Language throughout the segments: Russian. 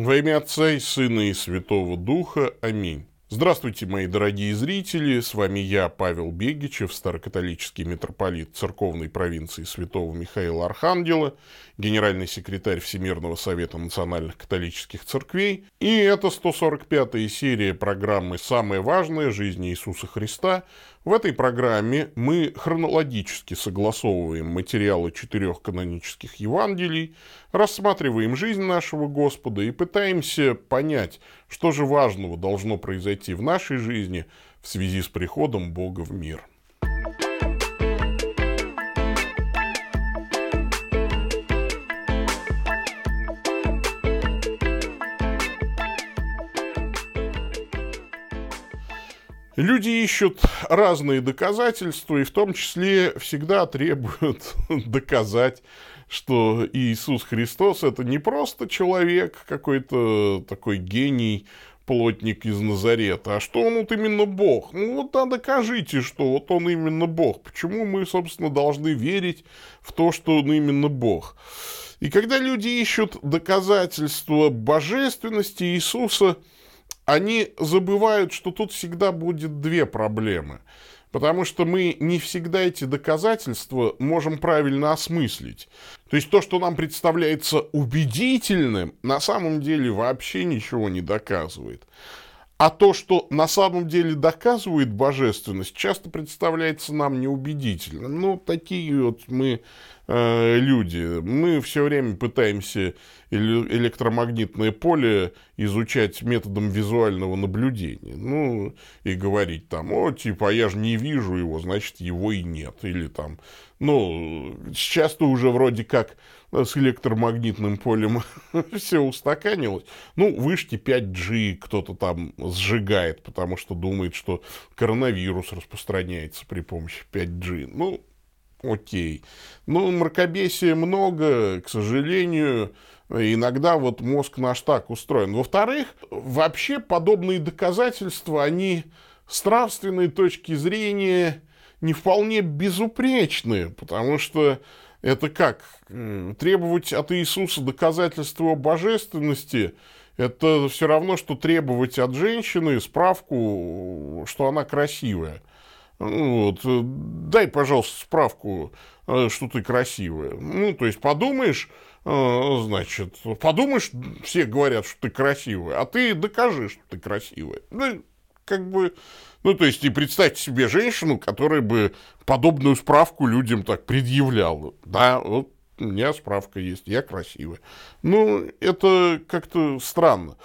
Во имя Отца и Сына и Святого Духа. Аминь. Здравствуйте, мои дорогие зрители, с вами я, Павел Бегичев, старокатолический митрополит церковной провинции Святого Михаила Архангела, генеральный секретарь Всемирного Совета Национальных Католических Церквей, и это 145-я серия программы «Самое важное. Жизнь Иисуса Христа». В этой программе мы хронологически согласовываем материалы четырех канонических Евангелий, рассматриваем жизнь нашего Господа и пытаемся понять, что же важного должно произойти в нашей жизни в связи с приходом Бога в мир. Люди ищут разные доказательства, и в том числе всегда требуют доказать, что Иисус Христос это не просто человек, какой-то такой гений, плотник из Назарета, а что он вот именно Бог. Ну вот да, докажите, что вот он именно Бог. Почему мы, собственно, должны верить в то, что он именно Бог? И когда люди ищут доказательства божественности Иисуса, они забывают, что тут всегда будет две проблемы. Потому что мы не всегда эти доказательства можем правильно осмыслить. То есть то, что нам представляется убедительным, на самом деле вообще ничего не доказывает. А то, что на самом деле доказывает божественность, часто представляется нам неубедительным. Ну, такие вот мы э, люди. Мы все время пытаемся электромагнитное поле изучать методом визуального наблюдения. Ну, и говорить там, о, типа, а я же не вижу его, значит, его и нет. Или там, ну, сейчас-то уже вроде как с электромагнитным полем все устаканилось. Ну, вышки 5G кто-то там сжигает, потому что думает, что коронавирус распространяется при помощи 5G. Ну, окей. Ну, мракобесия много, к сожалению, иногда вот мозг наш так устроен. Во-вторых, вообще подобные доказательства, они с нравственной точки зрения не вполне безупречны, потому что это как? Требовать от Иисуса доказательства божественности – это все равно, что требовать от женщины справку, что она красивая. Вот. Э, дай, пожалуйста, справку, э, что ты красивая. Ну, то есть, подумаешь, э, значит, подумаешь, все говорят, что ты красивая, а ты докажи, что ты красивая. Ну, как бы, ну, то есть, и представьте себе женщину, которая бы подобную справку людям так предъявляла. Да, вот у меня справка есть, я красивая. Ну, это как-то странно.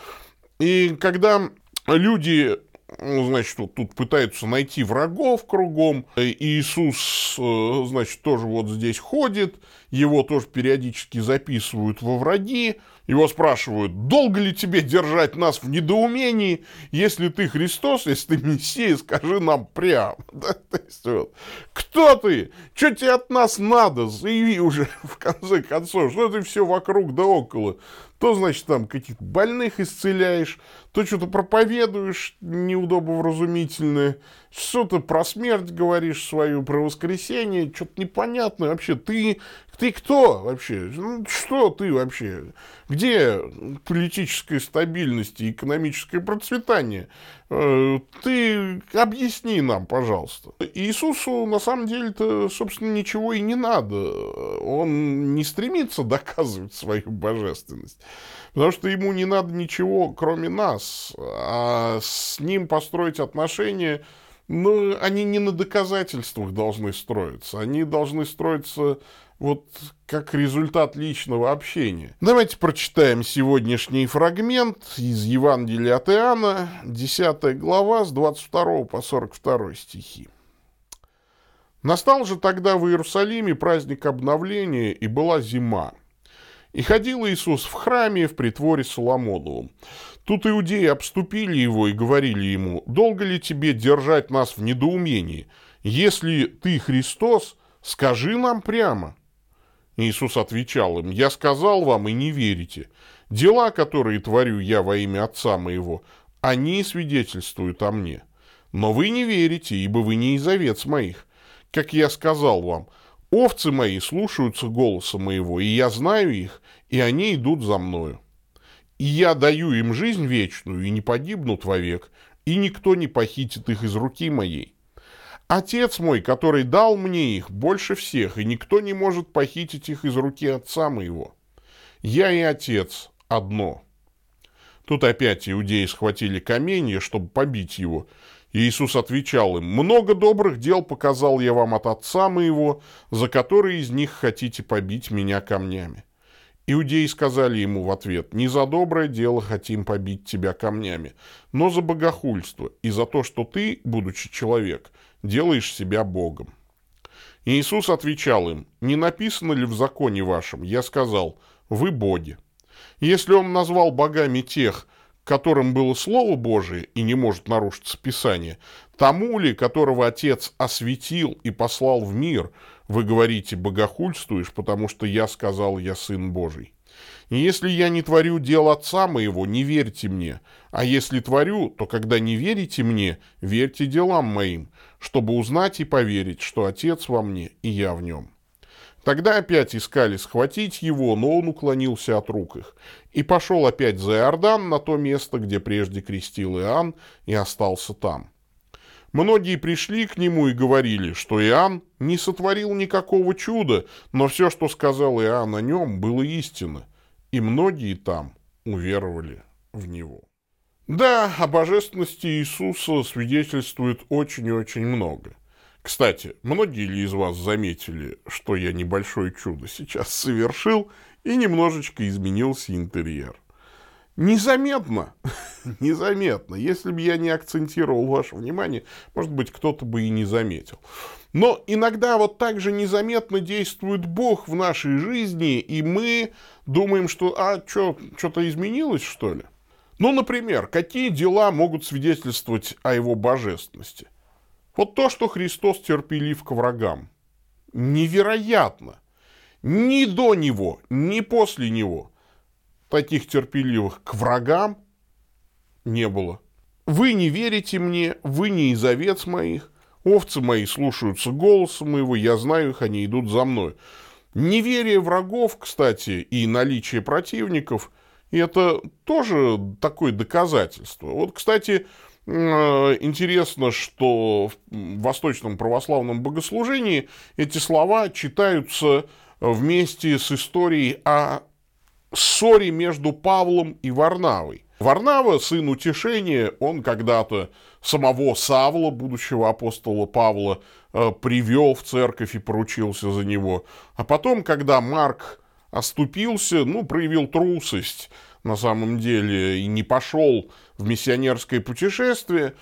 И когда люди ну, значит, вот тут пытаются найти врагов кругом. Иисус, э, значит, тоже вот здесь ходит, его тоже периодически записывают во враги. Его спрашивают, долго ли тебе держать нас в недоумении, если ты Христос, если ты Мессия, скажи нам прямо. Да? То есть, вот, кто ты? Что тебе от нас надо? Заяви уже в конце концов, что ты все вокруг да около. То, значит, там каких-то больных исцеляешь, то что-то проповедуешь неудобовразумительное, что-то про смерть говоришь свою, про воскресенье, что-то непонятное вообще. Ты, ты кто вообще? Ну, что ты вообще? Где политическая стабильность и экономическое процветание? Э, ты объясни нам, пожалуйста. Иисусу на самом деле-то, собственно, ничего и не надо. Он не стремится доказывать свою божественность. Потому что ему не надо ничего, кроме нас. А с ним построить отношения но они не на доказательствах должны строиться, они должны строиться вот как результат личного общения. Давайте прочитаем сегодняшний фрагмент из Евангелия от Иоанна, 10 глава, с 22 по 42 стихи. Настал же тогда в Иерусалиме праздник обновления, и была зима. И ходил Иисус в храме в притворе Соломоновом. Тут иудеи обступили его и говорили ему, «Долго ли тебе держать нас в недоумении? Если ты Христос, скажи нам прямо». Иисус отвечал им, «Я сказал вам, и не верите. Дела, которые творю я во имя Отца моего, они свидетельствуют о мне. Но вы не верите, ибо вы не из овец моих. Как я сказал вам, овцы мои слушаются голоса моего, и я знаю их, и они идут за мною. И я даю им жизнь вечную, и не погибнут вовек, и никто не похитит их из руки моей. Отец мой, который дал мне их, больше всех, и никто не может похитить их из руки отца моего. Я и отец одно. Тут опять иудеи схватили каменья, чтобы побить его. И Иисус отвечал им, «Много добрых дел показал я вам от отца моего, за которые из них хотите побить меня камнями». Иудеи сказали ему в ответ, «Не за доброе дело хотим побить тебя камнями, но за богохульство и за то, что ты, будучи человек, делаешь себя Богом». И Иисус отвечал им, «Не написано ли в законе вашем? Я сказал, вы боги». Если он назвал богами тех, которым было Слово Божие и не может нарушиться Писание, тому ли, которого Отец осветил и послал в мир – вы говорите, богохульствуешь, потому что я сказал, я сын Божий. И если я не творю дел Отца моего, не верьте мне. А если творю, то когда не верите мне, верьте делам моим, чтобы узнать и поверить, что Отец во мне и я в нем. Тогда опять искали схватить его, но он уклонился от рук их и пошел опять за Иордан на то место, где прежде крестил Иоанн, и остался там. Многие пришли к нему и говорили, что Иоанн не сотворил никакого чуда, но все, что сказал Иоанн о нем, было истинно, и многие там уверовали в него. Да, о божественности Иисуса свидетельствует очень и очень много. Кстати, многие ли из вас заметили, что я небольшое чудо сейчас совершил и немножечко изменился интерьер? Незаметно, незаметно. Если бы я не акцентировал ваше внимание, может быть, кто-то бы и не заметил. Но иногда вот так же незаметно действует Бог в нашей жизни, и мы думаем, что, а, что-то изменилось, что ли? Ну, например, какие дела могут свидетельствовать о его божественности? Вот то, что Христос терпелив к врагам. Невероятно. Ни до него, ни после него – таких терпеливых к врагам не было. Вы не верите мне, вы не из овец моих, овцы мои слушаются голоса моего, я знаю их, они идут за мной. Неверие врагов, кстати, и наличие противников, это тоже такое доказательство. Вот, кстати, интересно, что в восточном православном богослужении эти слова читаются вместе с историей о ссоре между Павлом и Варнавой. Варнава, сын утешения, он когда-то самого Савла, будущего апостола Павла, э, привел в церковь и поручился за него. А потом, когда Марк оступился, ну, проявил трусость на самом деле и не пошел в миссионерское путешествие,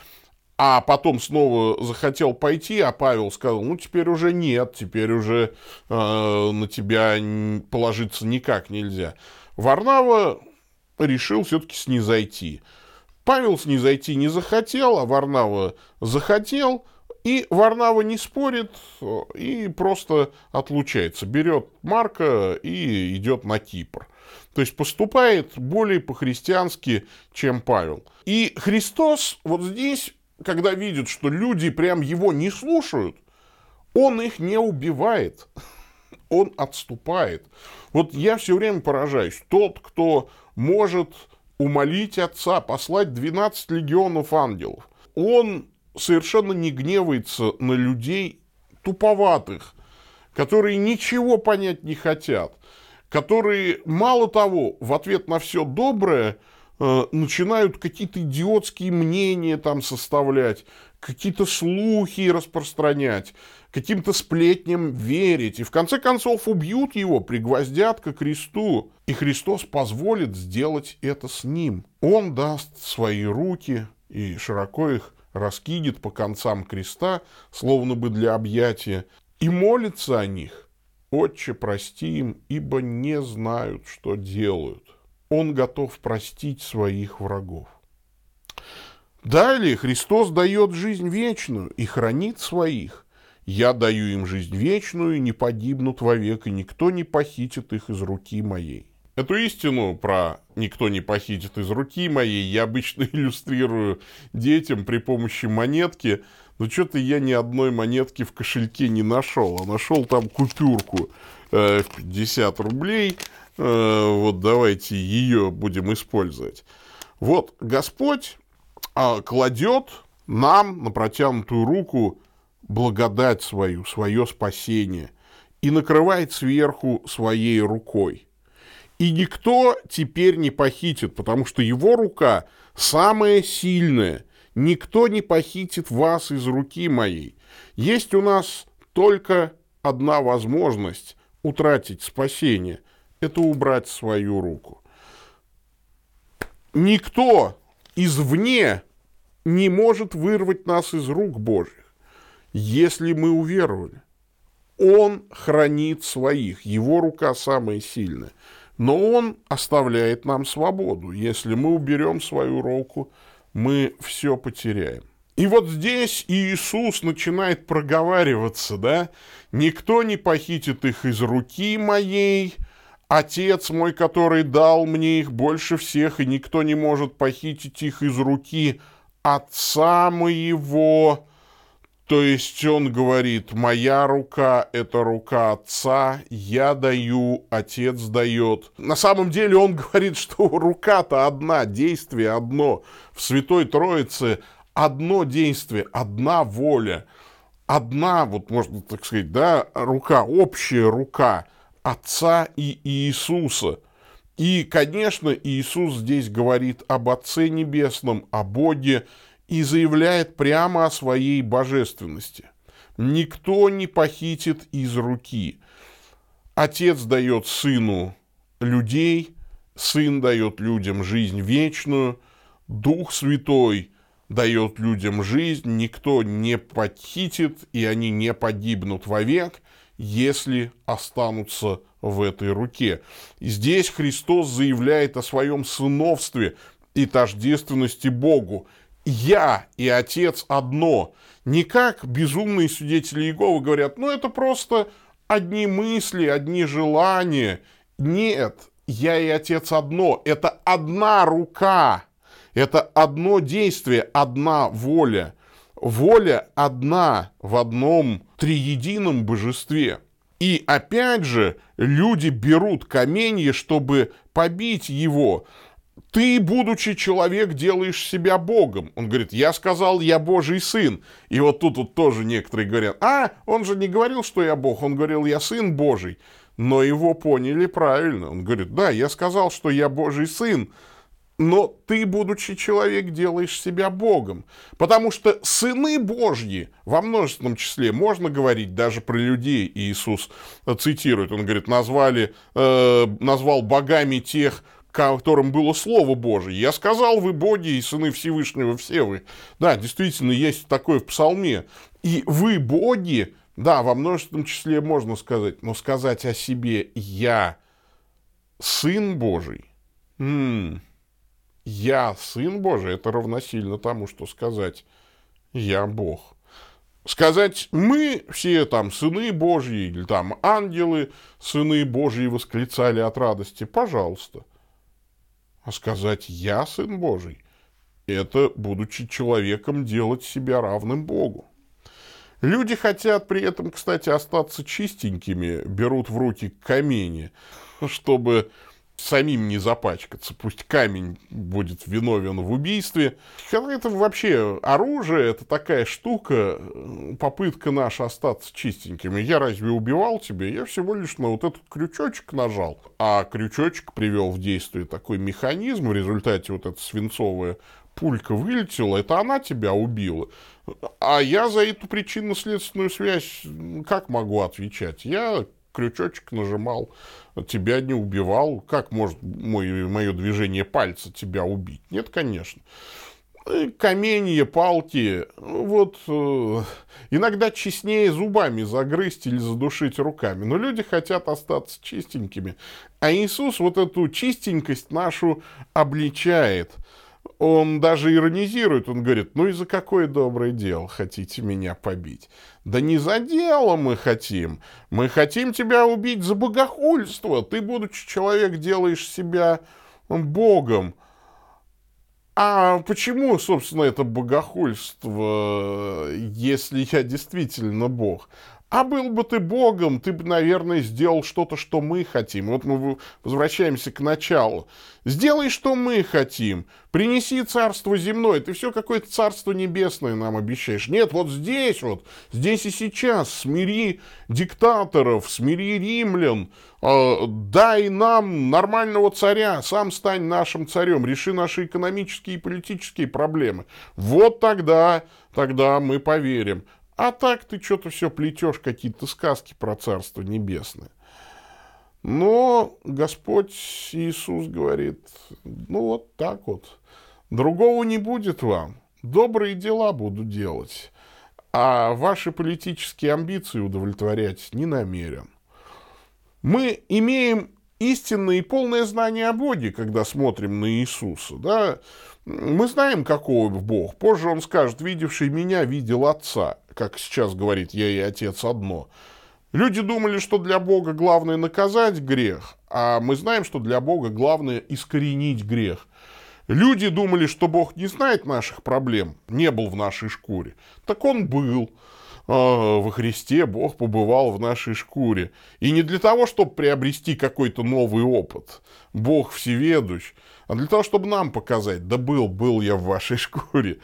а потом снова захотел пойти, а Павел сказал, ну, теперь уже нет, теперь уже э, на тебя положиться никак нельзя. Варнава решил все-таки снизойти. Павел снизойти не захотел, а Варнава захотел, и Варнава не спорит и просто отлучается. Берет Марка и идет на Кипр. То есть поступает более по-христиански, чем Павел. И Христос вот здесь, когда видит, что люди прям его не слушают, он их не убивает он отступает. Вот я все время поражаюсь. Тот, кто может умолить Отца, послать 12 легионов ангелов, он совершенно не гневается на людей туповатых, которые ничего понять не хотят, которые, мало того, в ответ на все доброе, э, начинают какие-то идиотские мнения там составлять, какие-то слухи распространять, каким-то сплетням верить. И в конце концов убьют его, пригвоздят к кресту. И Христос позволит сделать это с ним. Он даст свои руки и широко их раскидет по концам креста, словно бы для объятия, и молится о них. «Отче, прости им, ибо не знают, что делают». Он готов простить своих врагов. Далее Христос дает жизнь вечную и хранит своих. Я даю им жизнь вечную, не погибнут вовек, и никто не похитит их из руки моей. Эту истину про «никто не похитит из руки моей» я обычно иллюстрирую детям при помощи монетки, но что-то я ни одной монетки в кошельке не нашел, а нашел там купюрку э, в 50 рублей, Э, вот давайте ее будем использовать. Вот Господь а, кладет нам на протянутую руку благодать свою, свое спасение, и накрывает сверху своей рукой. И никто теперь не похитит, потому что его рука самая сильная. Никто не похитит вас из руки моей. Есть у нас только одна возможность утратить спасение. Это убрать свою руку. Никто извне не может вырвать нас из рук Божьих, если мы уверовали. Он хранит своих, его рука самая сильная. Но он оставляет нам свободу. Если мы уберем свою руку, мы все потеряем. И вот здесь Иисус начинает проговариваться, да, «Никто не похитит их из руки моей, Отец мой, который дал мне их больше всех, и никто не может похитить их из руки Отца моего». То есть он говорит, моя рука – это рука отца, я даю, отец дает. На самом деле он говорит, что рука-то одна, действие одно. В Святой Троице одно действие, одна воля, одна, вот можно так сказать, да, рука, общая рука Отца и Иисуса. И, конечно, Иисус здесь говорит об Отце Небесном, о Боге, и заявляет прямо о своей божественности. Никто не похитит из руки. Отец дает сыну людей, сын дает людям жизнь вечную, Дух Святой дает людям жизнь, никто не похитит, и они не погибнут вовек, если останутся в этой руке. И здесь Христос заявляет о своем сыновстве и тождественности Богу я и Отец одно. Не как безумные свидетели Иеговы говорят, ну это просто одни мысли, одни желания. Нет, я и Отец одно. Это одна рука. Это одно действие, одна воля. Воля одна в одном триедином божестве. И опять же, люди берут каменье, чтобы побить его ты, будучи человек, делаешь себя Богом. Он говорит, я сказал, я Божий сын. И вот тут вот тоже некоторые говорят, а, он же не говорил, что я Бог, он говорил, я сын Божий. Но его поняли правильно. Он говорит, да, я сказал, что я Божий сын, но ты, будучи человек, делаешь себя Богом. Потому что сыны Божьи, во множественном числе, можно говорить даже про людей, Иисус цитирует, он говорит, назвали, э, назвал богами тех, которым было Слово Божие. Я сказал, вы боги и сыны Всевышнего, все вы. Да, действительно, есть такое в Псалме. И вы боги, да, во множественном числе можно сказать, но сказать о себе «я сын Божий», м-м, «я сын Божий» — это равносильно тому, что сказать «я Бог». Сказать «мы все там сыны Божьи» или там ангелы сыны Божьи восклицали от радости, пожалуйста – а сказать «я Сын Божий» — это, будучи человеком, делать себя равным Богу. Люди хотят при этом, кстати, остаться чистенькими, берут в руки камни, чтобы самим не запачкаться. Пусть камень будет виновен в убийстве. Это вообще оружие, это такая штука, попытка наша остаться чистенькими. Я разве убивал тебя? Я всего лишь на вот этот крючочек нажал. А крючочек привел в действие такой механизм, в результате вот эта свинцовая пулька вылетела, это она тебя убила. А я за эту причинно-следственную связь как могу отвечать? Я крючочек нажимал, тебя не убивал. Как может мой, мое движение пальца тебя убить? Нет, конечно. Каменья, палки, вот э, иногда честнее зубами загрызть или задушить руками. Но люди хотят остаться чистенькими. А Иисус вот эту чистенькость нашу обличает – он даже иронизирует, он говорит, ну и за какое доброе дело хотите меня побить? Да не за дело мы хотим, мы хотим тебя убить за богохульство. Ты, будучи человек, делаешь себя Богом. А почему, собственно, это богохульство, если я действительно Бог? А был бы ты Богом, ты бы, наверное, сделал что-то, что мы хотим. Вот мы возвращаемся к началу. Сделай, что мы хотим. Принеси царство земное. Ты все какое-то царство небесное нам обещаешь. Нет, вот здесь вот, здесь и сейчас. Смири диктаторов, смири римлян. Э, дай нам нормального царя. Сам стань нашим царем. Реши наши экономические и политические проблемы. Вот тогда, тогда мы поверим. А так ты что-то все плетешь, какие-то сказки про Царство Небесное. Но Господь Иисус говорит, ну вот так вот, другого не будет вам, добрые дела буду делать, а ваши политические амбиции удовлетворять не намерен. Мы имеем истинное и полное знание о Боге, когда смотрим на Иисуса, да, мы знаем, какой Бог. Позже он скажет, видевший меня, видел Отца как сейчас говорит, я и Отец одно. Люди думали, что для Бога главное наказать грех, а мы знаем, что для Бога главное искоренить грех. Люди думали, что Бог не знает наших проблем, не был в нашей шкуре. Так он был. А, во Христе Бог побывал в нашей шкуре. И не для того, чтобы приобрести какой-то новый опыт. Бог всеведущ. А для того, чтобы нам показать, да был, был я в вашей шкуре.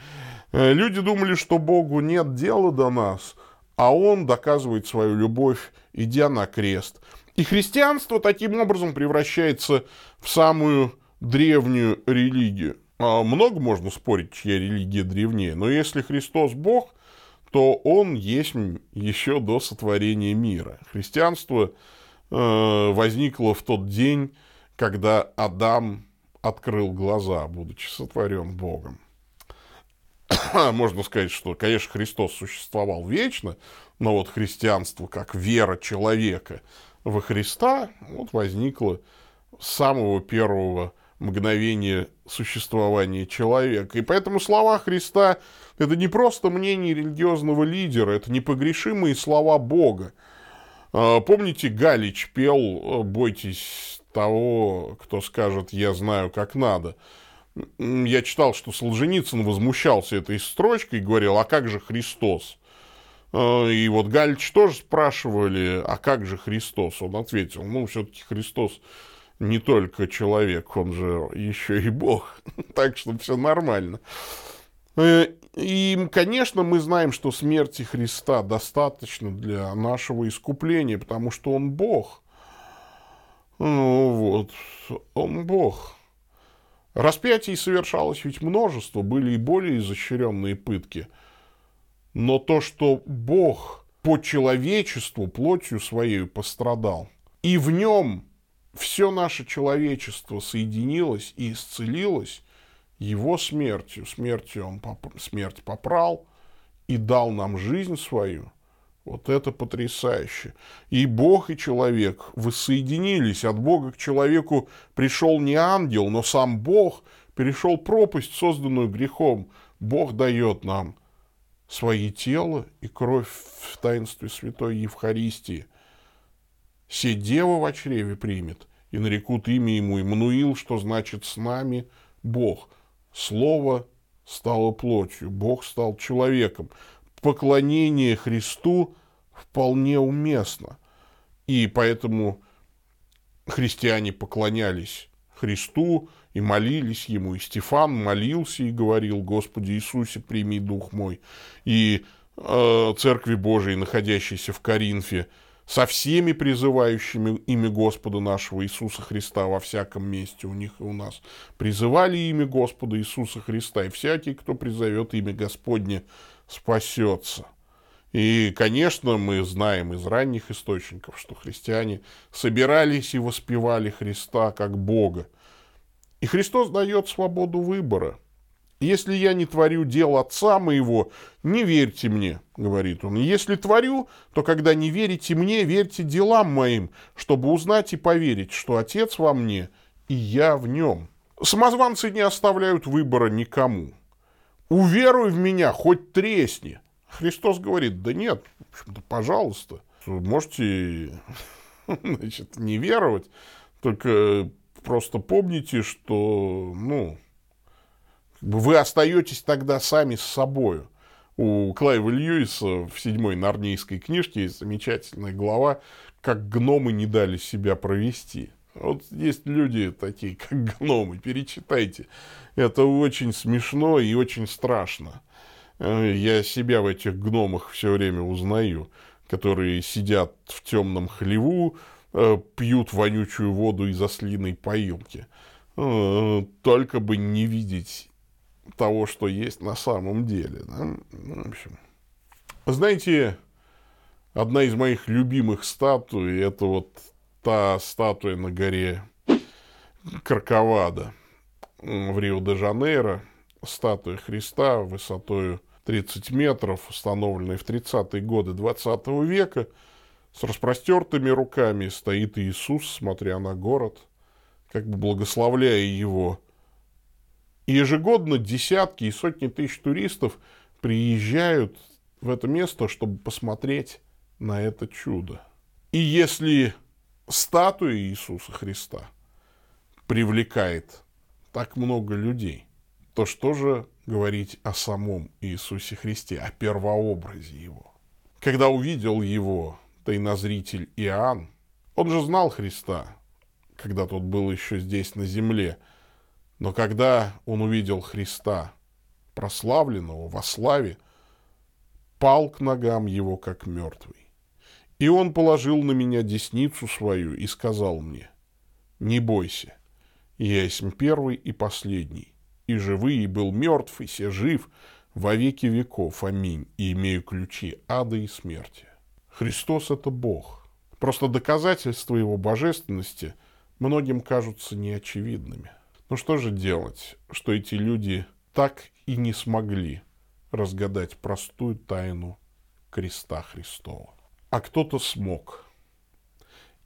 Э, люди думали, что Богу нет дела до нас, а Он доказывает свою любовь, идя на крест. И христианство таким образом превращается в самую древнюю религию. А много можно спорить, чья религия древнее, но если Христос Бог, то Он есть еще до сотворения мира. Христианство э, возникло в тот день, когда Адам открыл глаза, будучи сотворен Богом. можно сказать, что, конечно, Христос существовал вечно, но вот христианство как вера человека во Христа вот возникло с самого первого мгновения существования человека. И поэтому слова Христа – это не просто мнение религиозного лидера, это непогрешимые слова Бога. А, помните, Галич пел «Бойтесь того, кто скажет, я знаю, как надо» я читал, что Солженицын возмущался этой строчкой и говорил, а как же Христос? А, и вот Галич тоже спрашивали, а как же Христос? Он ответил, ну, все-таки Христос не только человек, он же еще и Бог. так что все нормально. Э, и, конечно, мы знаем, что смерти Христа достаточно для нашего искупления, потому что Он Бог. Ну вот, Он Бог. Распятий совершалось ведь множество, были и более изощренные пытки. Но то, что Бог по человечеству плотью своей пострадал, и в нем все наше человечество соединилось и исцелилось его смертью. Смертью он поп- смерть попрал и дал нам жизнь свою – вот это потрясающе. И Бог, и человек воссоединились. От Бога к человеку пришел не ангел, но сам Бог перешел пропасть, созданную грехом. Бог дает нам свои тело и кровь в таинстве Святой Евхаристии. Се дева в чреве примет, и нарекут имя ему Иммануил, что значит «с нами Бог». Слово стало плотью, Бог стал человеком. Поклонение Христу вполне уместно. И поэтому христиане поклонялись Христу и молились Ему. И Стефан молился и говорил, Господи Иисусе, прими Дух мой. И э, Церкви Божией, находящейся в Коринфе, со всеми призывающими имя Господа нашего Иисуса Христа во всяком месте у них и у нас. Призывали имя Господа Иисуса Христа, и всякий, кто призовет имя Господне, спасется. И, конечно, мы знаем из ранних источников, что христиане собирались и воспевали Христа как Бога. И Христос дает свободу выбора. Если я не творю дел Отца моего, не верьте мне, говорит он. Если творю, то когда не верите мне, верьте делам моим, чтобы узнать и поверить, что Отец во мне, и я в нем. Самозванцы не оставляют выбора никому. Уверуй в меня, хоть тресни – Христос говорит, да нет, в общем-то, пожалуйста, можете значит, не веровать, только просто помните, что, ну, вы остаетесь тогда сами с собой. У Клайва Льюиса в седьмой нарнийской книжке есть замечательная глава «Как гномы не дали себя провести». Вот есть люди такие, как гномы, перечитайте. Это очень смешно и очень страшно. Э, я себя в этих гномах все время узнаю, которые сидят в темном хлеву, э, пьют вонючую воду из ослиной поилки. Э, только бы не видеть того, что есть на самом деле. Да? Ну, в общем. Знаете, одна из моих любимых статуй, это вот та статуя на горе Карковада в Рио-де-Жанейро, статуя Христа высотой 30 метров, установленная в 30-е годы 20 века, с распростертыми руками стоит Иисус, смотря на город, как бы благословляя его. И ежегодно десятки и сотни тысяч туристов приезжают в это место, чтобы посмотреть на это чудо. И если статуя Иисуса Христа привлекает так много людей, то что же говорить о самом Иисусе Христе, о первообразе Его? Когда увидел Его тайнозритель Иоанн, он же знал Христа, когда тот был еще здесь на земле, но когда он увидел Христа, прославленного во славе, пал к ногам его, как мертвый. И он положил на меня десницу свою и сказал мне, «Не бойся, я есть первый и последний, и живый, и был мертв, и се жив во веки веков, аминь, и имею ключи ада и смерти». Христос — это Бог. Просто доказательства Его божественности многим кажутся неочевидными. Но что же делать, что эти люди так и не смогли разгадать простую тайну креста Христова? А кто-то смог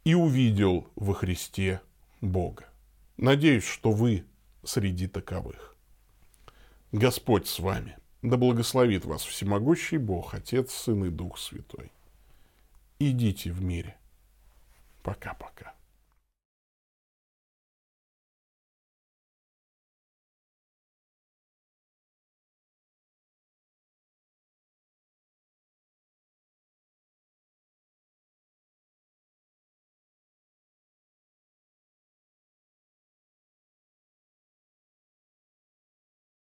и увидел во Христе Бога. Надеюсь, что вы среди таковых. Господь с вами. Да благословит вас всемогущий Бог, Отец, Сын и Дух Святой. Идите в мире. Пока-пока.